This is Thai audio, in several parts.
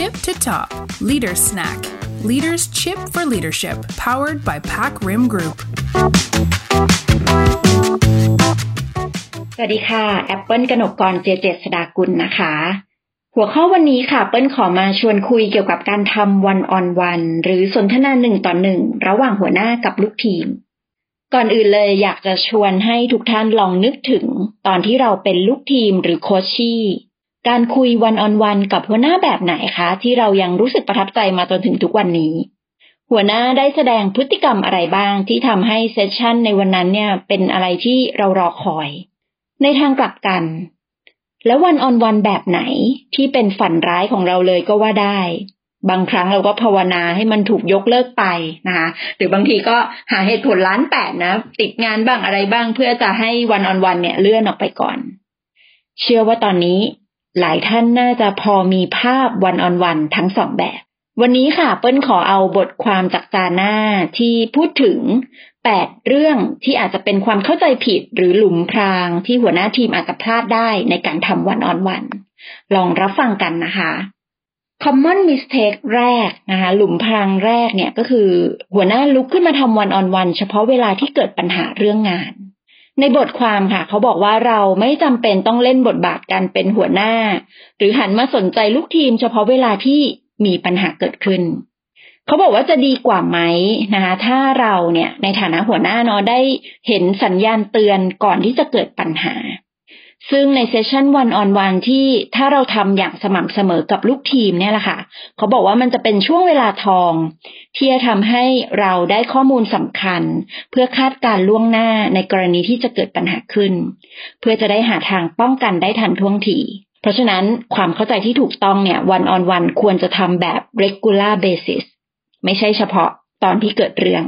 tip to top Leader Snack Leaders Chip for Leadership powered by Pack Rim Group สวัสดีค่ะ แอปเปิลกนกกรเจเจษดากุลนะคะ หัวข้อวันนี้ค่ะ เปิ้ลขอมาชวนคุยเกี่ยวกับการทำวันออนวันหรือสนทนาหนึ่งต่อหนึ่งระหว่างหัวหน้ากับลูกทีม ก่อนอื่นเลยอยากจะชวนให้ทุกท่านลองนึกถึง ตอนที่เราเป็นลูกทีมหรือโคชชี่ การคุยวันออนวันกับหัวหน้าแบบไหนคะ ที่เรายังรู้สึกประทับใจมาจนถึงทุกวันนี้ หัวหน้าได้แสดงพฤติกรรมอะไรบ้างที่ทำให้เซสชันในวันนั้นเนี่ยเป็นอะไรที่เรารอคอย ในทางกลับกัน แล้ววันออนวันแบบไหนที่เป็นฝันร้ายของเราเลยก็ว่าได้ บางครั้งเราก็ภาวนาให้มันถูกยกเลิกไปนะคะหรือบางทีก็หาเหตุผลล้านแปดนะ ติดงานบ้างอะไรบ้าง เพื่อจะให้วันออนวันเนี่ยเลื่อนออกไปก่อน เชื่อว่าตอนนี้ หลายท่านน่าจะพอมีภาพวันออนวันทั้งสองแบบ วันนี้ค่ะ เปิ้ลขอเอาบทความจากจาน้าที่พูดถึงแปดเรื่องที่อาจจะเป็นความเข้าใจผิดหรือหลุมพรางที่หัวหน้าทีมอาจจะพลาดได้ในการทำวันออนวัน ลองรับฟังกันนะคะ common mistake แรกนะคะ หลุมพรางแรกเนี่ยก็คือ หัวหน้าลุกขึ้นมาทำวันออนวัน เฉพาะเวลาที่เกิดปัญหาเรื่องงาน ในบทความค่ะ เขาบอกว่าเราไม่จำเป็นต้องเล่นบทบาทการเป็นหัวหน้า หรือหันมาสนใจลูกทีมเฉพาะเวลาที่มีปัญหาเกิดขึ้น เขาบอกว่าจะดีกว่าไหมนะคะถ้าเราเนี่ยในฐานะหัวหน้าเนาะได้เห็นสัญญาณเตือนก่อนที่จะเกิดปัญหา ซึ่งในเซสชันวันออนวันที่ถ้าเราทำอย่างสม่ำเสมอกับลูกทีมเนี่ยแหละค่ะ เขาบอกว่ามันจะเป็นช่วงเวลาทอง ที่จะทำให้เราได้ข้อมูลสำคัญ เพื่อคาดการล่วงหน้าในกรณีที่จะเกิดปัญหาขึ้น เพื่อจะได้หาทางป้องกันได้ทันท่วงที เพราะฉะนั้นความเข้าใจที่ถูกต้องเนี่ยวันออนวันควรจะทำแบบ regular basis ไม่ใช่เฉพาะตอนที่เกิดเรื่อง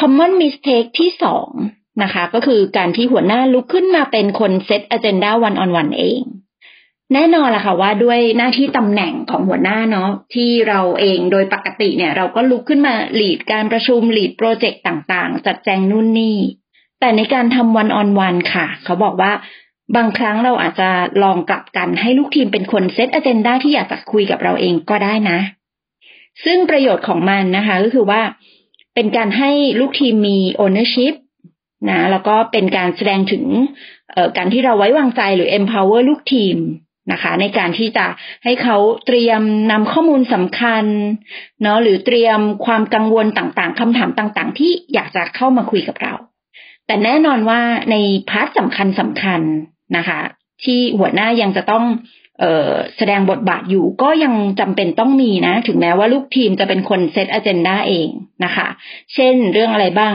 common mistake ที่สอง นะคะ ก็คือการที่หัวหน้าลุกขึ้นมาเป็นคนเซตอเจนดาวันออนวันเอง แน่นอนละค่ะว่าด้วยหน้าที่ตำแหน่งของหัวหน้าเนาะที่เราเองโดยปกติเนี่ย เราก็ลุกขึ้นมาหลีดการประชุมหลีดโปรเจกต์ต่างๆ จัดแจงนู่นนี่ แต่ในการทำวันออนวันค่ะ เขาบอกว่าบางครั้งเราอาจจะลองกลับกันให้ลูกทีมเป็นคนเซตอเจนดาที่อยากจะคุยกับเราเองก็ได้นะ ซึ่งประโยชน์ของมันนะคะ ก็คือว่าเป็นการให้ลูกทีมมี ownership นะแล้วก็เป็นการแสดงถึงการที่เราไว้วางใจหรือ empower ลูกทีมนะคะ ในการที่จะให้เขาเตรียมนำข้อมูลสำคัญเนาะหรือเตรียมความกังวลต่างๆคำถามต่างๆ ที่อยากจะเข้ามาคุยกับเรา แต่แน่นอนว่าใน part สำคัญสำคัญนะคะ ที่หัวหน้ายังจะต้อง แสดงบทบาทอยู่ก็ยังจำเป็นต้องมีนะ ถึงแม้ว่าลูกทีมจะเป็นคน set agenda เองนะคะ เช่นเรื่องอะไรบ้าง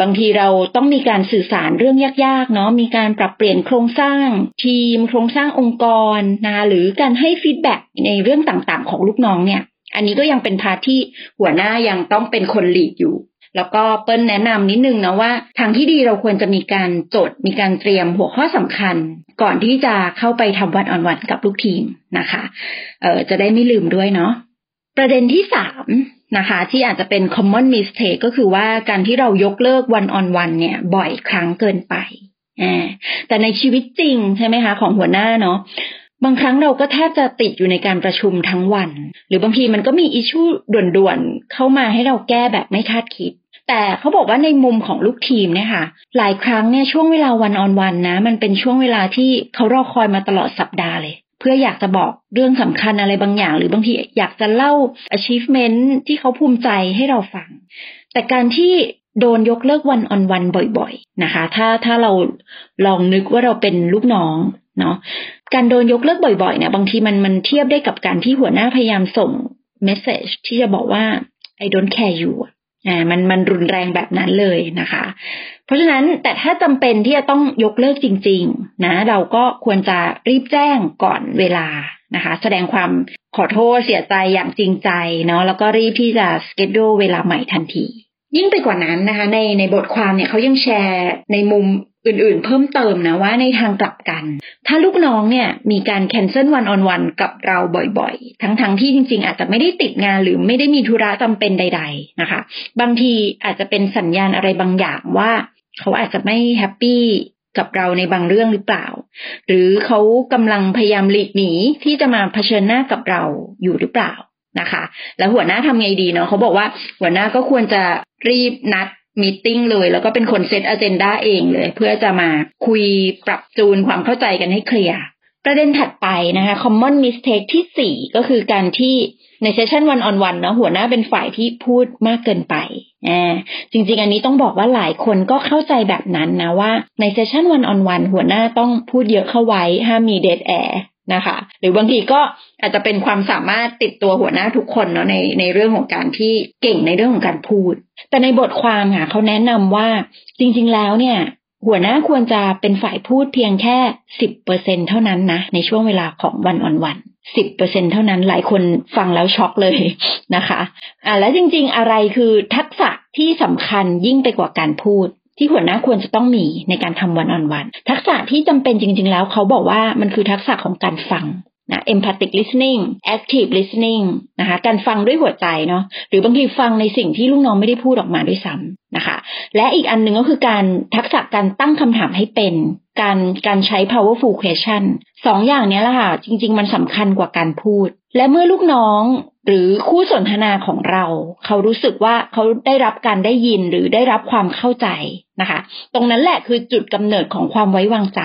บางทีเราต้องมีการสื่อสารเรื่องยากๆเนาะมีการปรับเปลี่ยนโครงสร้างทีม โครงสร้างองค์กรนะคะหรือการให้ feedbackในเรื่องต่างๆ ของลูกน้องเนี่ย อันนี้ก็ยังเป็นพาร์ทที่หัวหน้ายังต้องเป็นคนหลีดอยู่ แล้วก็เปิ้ลแนะนำนิดนึงนะว่า ทางที่ดีเราควรจะมีการจดมีการเตรียมหัวข้อสำคัญ ก่อนที่จะเข้าไปทำวันออนวันกับลูกทีมนะคะเออจะได้ไม่ลืมด้วยเนาะประเด็นที่สามนะคะที่อาจจะเป็น common mistake ก็คือว่าการที่เรายกเลิกวันออนวันเนี่ย บ่อยครั้งเกินไปแต่ในชีวิตจริงใช่ไหมคะ ของหัวหน้าเนาะบางครั้งเราก็แทบจะติดอยู่ในการประชุมทั้งวัน หรือบางทีมันก็มีอิชูด่วนๆ เข้ามาให้เราแก้แบบไม่คาดคิด แต่เขาบอกว่าในมุมของลูกทีมเนี่ยค่ะ หลายครั้งเนี่ยช่วงเวลาวันออนวันนะ มันเป็นช่วงเวลาที่เขารอคอยมาตลอดสัปดาห์เลย เพื่ออยากจะบอกเรื่องสำคัญอะไรบางอย่าง หรือบางทีอยากจะเล่า achievement ที่เขาภูมิใจให้เราฟัง แต่การที่โดนยกเลิกวันออนวันบ่อยๆนะคะ ถ้าถ้าเราลองนึกว่าเราเป็นลูกน้องเนาะการโดนยกเลิกบ่อยๆเนี่ยบางทีมันมันเทียบได้กับการที่หัวหน้าพยายามส่งเมสเซจที่จะบอกว่า I don't care you อ่ามันมันรุนแรงแบบนั้นเลยนะคะ เพราะฉะนั้นแต่ถ้าจำเป็นที่จะต้องยกเลิกจริง ๆ นะ เราก็ควรจะรีบแจ้งก่อนเวลานะคะ แสดงความขอโทษเสียใจอย่างจริงใจเนาะแล้วก็รีบที่จะสเกจดูเวลาใหม่ทันที ยิ่งไปกว่านั้นนะคะ ในในบทความเนี่ยเขายังแชร์ในมุม อื่นๆ เพิ่มเติมนะว่าในทางกลับกัน ถ้าลูกน้องเนี่ยมีการแคนเซิลวันออนวันกับเราบ่อยๆ ทั้งๆที่จริง ๆ อาจจะไม่ได้ติดงานหรือไม่ได้มีธุระจำเป็นใด ๆนะคะ บางทีอาจจะเป็นสัญญาณอะไรบางอย่างว่า เขาอาจจะไม่แฮปปี้กับเราในบางเรื่องหรือเปล่า หรือเขากำลังพยายามหลีกหนีที่จะมาเผชิญหน้ากับเราอยู่หรือเปล่านะคะ แล้วหัวหน้าทำไงดีเนาะเขาบอกว่าหัวหน้าก็ควรจะรีบนัด meeting เลยแล้วก็เป็นคน set agenda เองเลย เพื่อจะมาคุยปรับจูนความเข้าใจกันให้เคลียร์ประเด็นถัดไปนะคะ common mistake ที่สี่ก็คือการที่ใน session one on one เนาะหัวหน้าเป็นฝ่ายที่พูดมากเกินไปอ่าจริง ๆ อันนี้ต้องบอกว่าหลายคนก็เข้าใจแบบนั้นนะว่าใน session one on one หัวหน้าต้องพูดเยอะเข้าไว้ห้ามมี dead air นะคะ หรือบางทีก็อาจจะเป็นความสามารถติดตัวหัวหน้าทุกคนเนาะในในเรื่องของการที่เก่งในเรื่องของการพูด แต่ในบทความค่ะเขาแนะนำว่าจริง ๆ แล้วเนี่ย หัวหน้าควรจะเป็นฝ่ายพูดเพียงแค่สิบเปอร์เซ็นต์เท่านั้นนะ ในช่วงเวลาของ one on one สิบเปอร์เซ็นต์เท่านั้นหลายคนฟังแล้วช็อกเลยนะคะ อ่าแล้วจริง ๆ อะไรคือทักษะที่สำคัญยิ่งไปกว่าการพูด ที่หัวหน้าควรจะต้องมีในการทำวันออนวัน ทักษะที่จำเป็นจริง ๆ แล้วเขาบอกว่ามันคือทักษะของการฟังนะ empathic listening active listening นะคะการฟังด้วยหัวใจเนาะหรือบางทีฟังในสิ่งที่ลูกน้องไม่ได้พูดออกมาด้วยซ้ำนะคะ และอีกอันหนึ่งก็คือการทักษะการตั้งคำถามให้เป็นการการใช้ powerful question สองอย่างนี้แหละค่ะ จริง ๆ มันสำคัญกว่าการพูด และเมื่อลูกน้องหรือคู่สนทนาของเรา เขารู้สึกว่าเขาได้รับการได้ยินหรือได้รับความเข้าใจนะคะ ตรงนั้นแหละคือจุดกำเนิดของความไว้วางใจ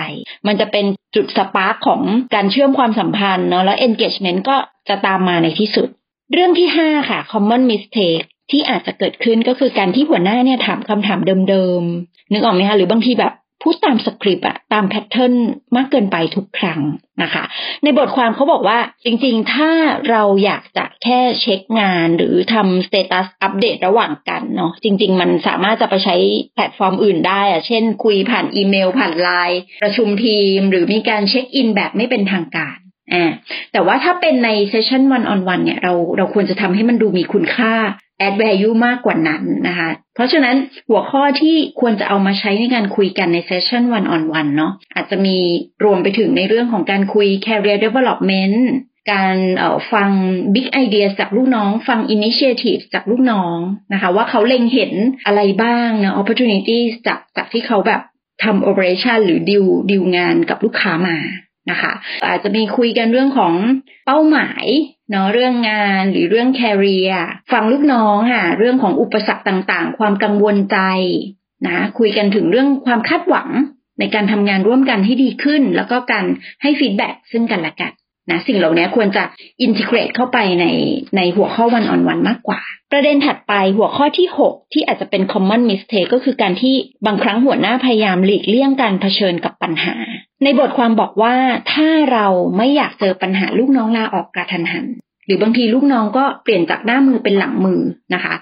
มันจะเป็นจุด spark ของการเชื่อมความสัมพันธ์เนาะแล้ว engagement ก็จะตามมาในที่สุด เรื่องที่ห้าค่ะ common mistake ที่อาจจะเกิดขึ้นก็คือการที่หัวหน้าเนี่ยถามคำถามเดิมๆนึกออกไหมคะหรือบางทีแบบ พูดตามสคริปต์อะตาม pattern มากเกินไปทุกครั้งนะคะ ในบทความเขาบอกว่าจริงๆ ถ้าเราอยากจะแค่เช็คงานหรือทำ status update ระหว่างกันเนาะจริง ๆ มันสามารถจะไปใช้แพลตฟอร์มอื่นได้อะเช่น คุยผ่านอีเมลผ่านไลน์ประชุมทีม หรือมีการ check in แบบไม่เป็นทางการอ่าแต่ว่าถ้าเป็นใน session one on one เนี่ยเราเราควรจะทำให้มันดูมีคุณค่า add value มากกว่านั้นนะคะ เพราะฉะนั้นหัวข้อที่ควรจะเอามาใช้ในการคุยกันในเซสชัน one on one เนาะอาจจะมีรวมไปถึงในเรื่องของการคุย career development การฟัง big idea จากลูกน้อง ฟัง initiative จากลูกน้องนะคะ ว่าเขาเล็งเห็นอะไรบ้างนะ opportunities จากจากที่เขาแบบทำ operation หรือดิวดิวงานกับลูกค้ามานะคะ อาจจะมีคุยกันเรื่องของเป้าหมาย เนาะเรื่องงานหรือเรื่องแคริเอร์ฟังลูกน้องค่ะเรื่องของอุปสรรคต่างๆ ความกังวลใจนะคุยกันถึงเรื่องความคาดหวังในการทำงานร่วมกันให้ดีขึ้น แล้วก็การให้ฟีดแบ็ซึ่งกันและกันนะสิ่งเหล่านี้ควรจะอินทิเกรตเข้าไปในในหัวข้อวันออนวันมากกว่า ประเด็นถัดไปหัวข้อที่ 6 ที่อาจจะเป็น common mistake ก็คือการที่บางครั้งหัวหน้าพยายามหลีกเลี่ยงการเผชิญกับปัญหา ในบทความบอกว่าถ้าเราไม่อยากเจอปัญหาลูกน้องลาออกกระทันหัน หรือบางทีลูกน้องก็เปลี่ยนจากหน้ามือเป็นหลังมือนะคะ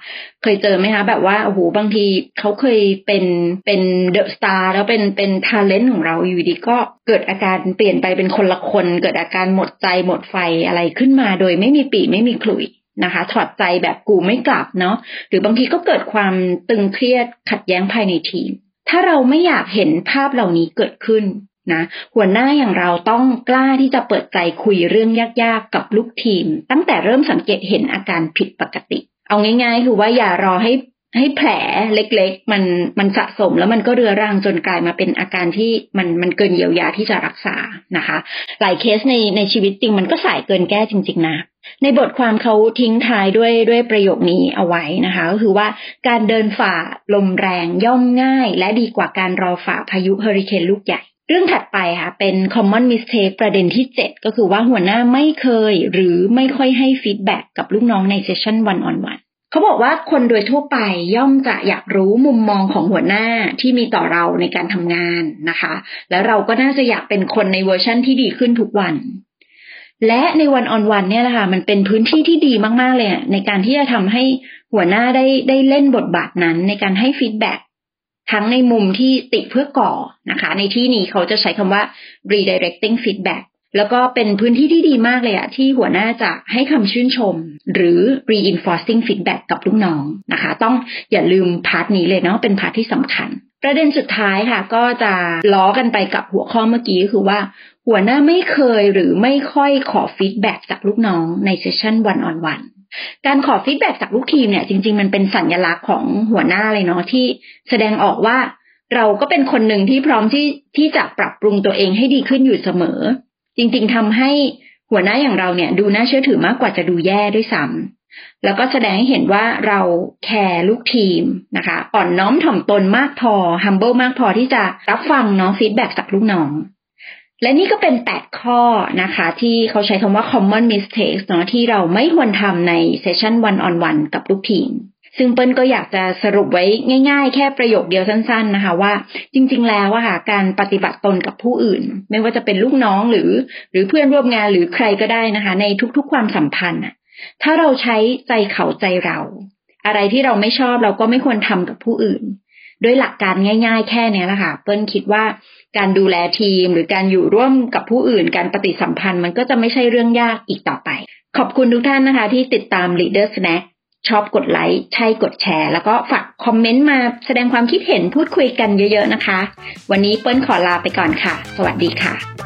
เคยเจอไหมคะ แบบว่าโอ้โหบางทีเขาเคยเป็นเป็นเดอะสตาร์แล้วเป็นเป็นทาเลนต์ของเราอยู่ดีก็เกิดอาการเปลี่ยนไปเป็นคนละคน เกิดอาการหมดใจหมดไฟอะไรขึ้นมา โดยไม่มีปีไม่มีขลุ่ยนะคะถอดใจแบบกูไม่กลับเนาะหรือบางทีก็เกิดความตึงเครียดขัดแย้งภายในทีม ถ้าเราไม่อยากเห็นภาพเหล่านี้เกิดขึ้น นะหัวหน้าอย่างเราต้องกล้าที่จะเปิดใจคุยเรื่องยากๆกับลูกทีม ตั้งแต่เริ่มสังเกตเห็นอาการผิดปกติ เอาง่ายๆ คือว่าอย่ารอให้ให้แผลเล็กๆ มันมันสะสมแล้วมันก็เรื้อรังจนกลายมาเป็นอาการที่มันมันเกินเยียวยาที่จะรักษานะคะ หลายเคสในในชีวิตจริงมันก็สายเกินแก้จริง ๆ นะ ในบทความเขาทิ้งท้ายด้วยด้วยประโยคนี้เอาไว้นะคะ ก็คือว่าการเดินฝ่าลมแรงย่อมง่าย และดีกว่าการรอฝ่าพายุเฮอริเคนลูกใหญ่ เรื่องถัดไปค่ะเป็น common mistake ประเด็นที่ 7 ก็คือว่าหัวหน้าไม่เคยหรือไม่ค่อยให้ feedback กับลูกน้องใน session one on one เขาบอกว่าคนโดยทั่วไปย่อมจะอยากรู้มุมมองของหัวหน้าที่มีต่อเราในการทำงานนะคะ แล้วเราก็น่าจะอยากเป็นคนในเวอร์ชั่นที่ดีขึ้นทุกวัน และใน one on one เนี่ยนะคะมันเป็นพื้นที่ที่ดีมากๆเลยในการที่จะทำให้หัวหน้าได้ได้เล่นบทบาทนั้นในการให้ feedback ทั้งในมุมที่ติเพื่อก่อนะคะ ในที่นี้เขาจะใช้คำว่า redirecting feedback แล้วก็เป็นพื้นที่ที่ดีมากเลยอะที่หัวหน้าจะให้คำชื่นชม หรือ reinforcing feedback กับลูกน้องนะคะ ต้องอย่าลืม part นี้เลยเนาะเป็น part ที่สำคัญ ประเด็นสุดท้ายค่ะ ก็จะล้อกันไปกับหัวข้อเมื่อกี้คือว่า หัวหน้าไม่เคยหรือไม่ค่อยขอ feedback จากลูกน้องใน session one on one การขอ feedback จากลูกทีมเนี่ยจริง ๆ มันเป็นสัญลักษณ์ของหัวหน้าเลยเนาะที่แสดงออกว่าเราก็เป็นคนหนึ่งที่พร้อมที่ที่จะปรับปรุงตัวเองให้ดีขึ้นอยู่เสมอ จริงๆทำให้หัวหน้าอย่างเราเนี่ย ดูน่าเชื่อถือมากกว่าจะดูแย่ด้วยซ้ำแล้วก็แสดงให้เห็นว่าเราแคร์ลูกทีมนะคะ อ่อนน้อมถ่อมตนมากพอ humble มากพอที่จะรับฟังเนาะฟีดแบ็จากลูกน้องและนี่ก็เป็นแปดข้อนะคะ ที่เขาใช้คำว่า common mistakes เนาะที่เราไม่ควรทำในเซสชัน one on one กับลูกทีม ซึ่งเปิ้ลก็อยากจะสรุปไว้ง่าย ๆ แค่ประโยคเดียวสั้น ๆนะคะ ว่า จริง ๆ แล้วอะค่ะการปฏิบัติตนกับผู้อื่น ไม่ว่าจะเป็นลูกน้องหรือ หรือเพื่อนร่วมงานหรือใครก็ได้นะคะ ในทุกๆความสัมพันธ์อะถ้าเราใช้ใจเขาใจเรา อะไรที่เราไม่ชอบเราก็ไม่ควรทำกับผู้อื่น ด้วยหลักการง่าย ๆ แค่นี้แหละค่ะเปิ้ลคิดว่าการดูแลทีม หรือการอยู่ร่วมกับผู้อื่น การปฏิสัมพันธ์มันก็จะไม่ใช่เรื่องยากอีกต่อไป ขอบคุณทุกท่านนะคะ ที่ติดตาม Leader Snack ชอบกดไลค์ใช่กดแชร์ แล้วก็ฝากคอมเมนต์มาแสดงความคิดเห็นพูดคุยกันเยอะๆนะคะ วันนี้เปิ้ลขอลาไปก่อนค่ะ สวัสดีค่ะ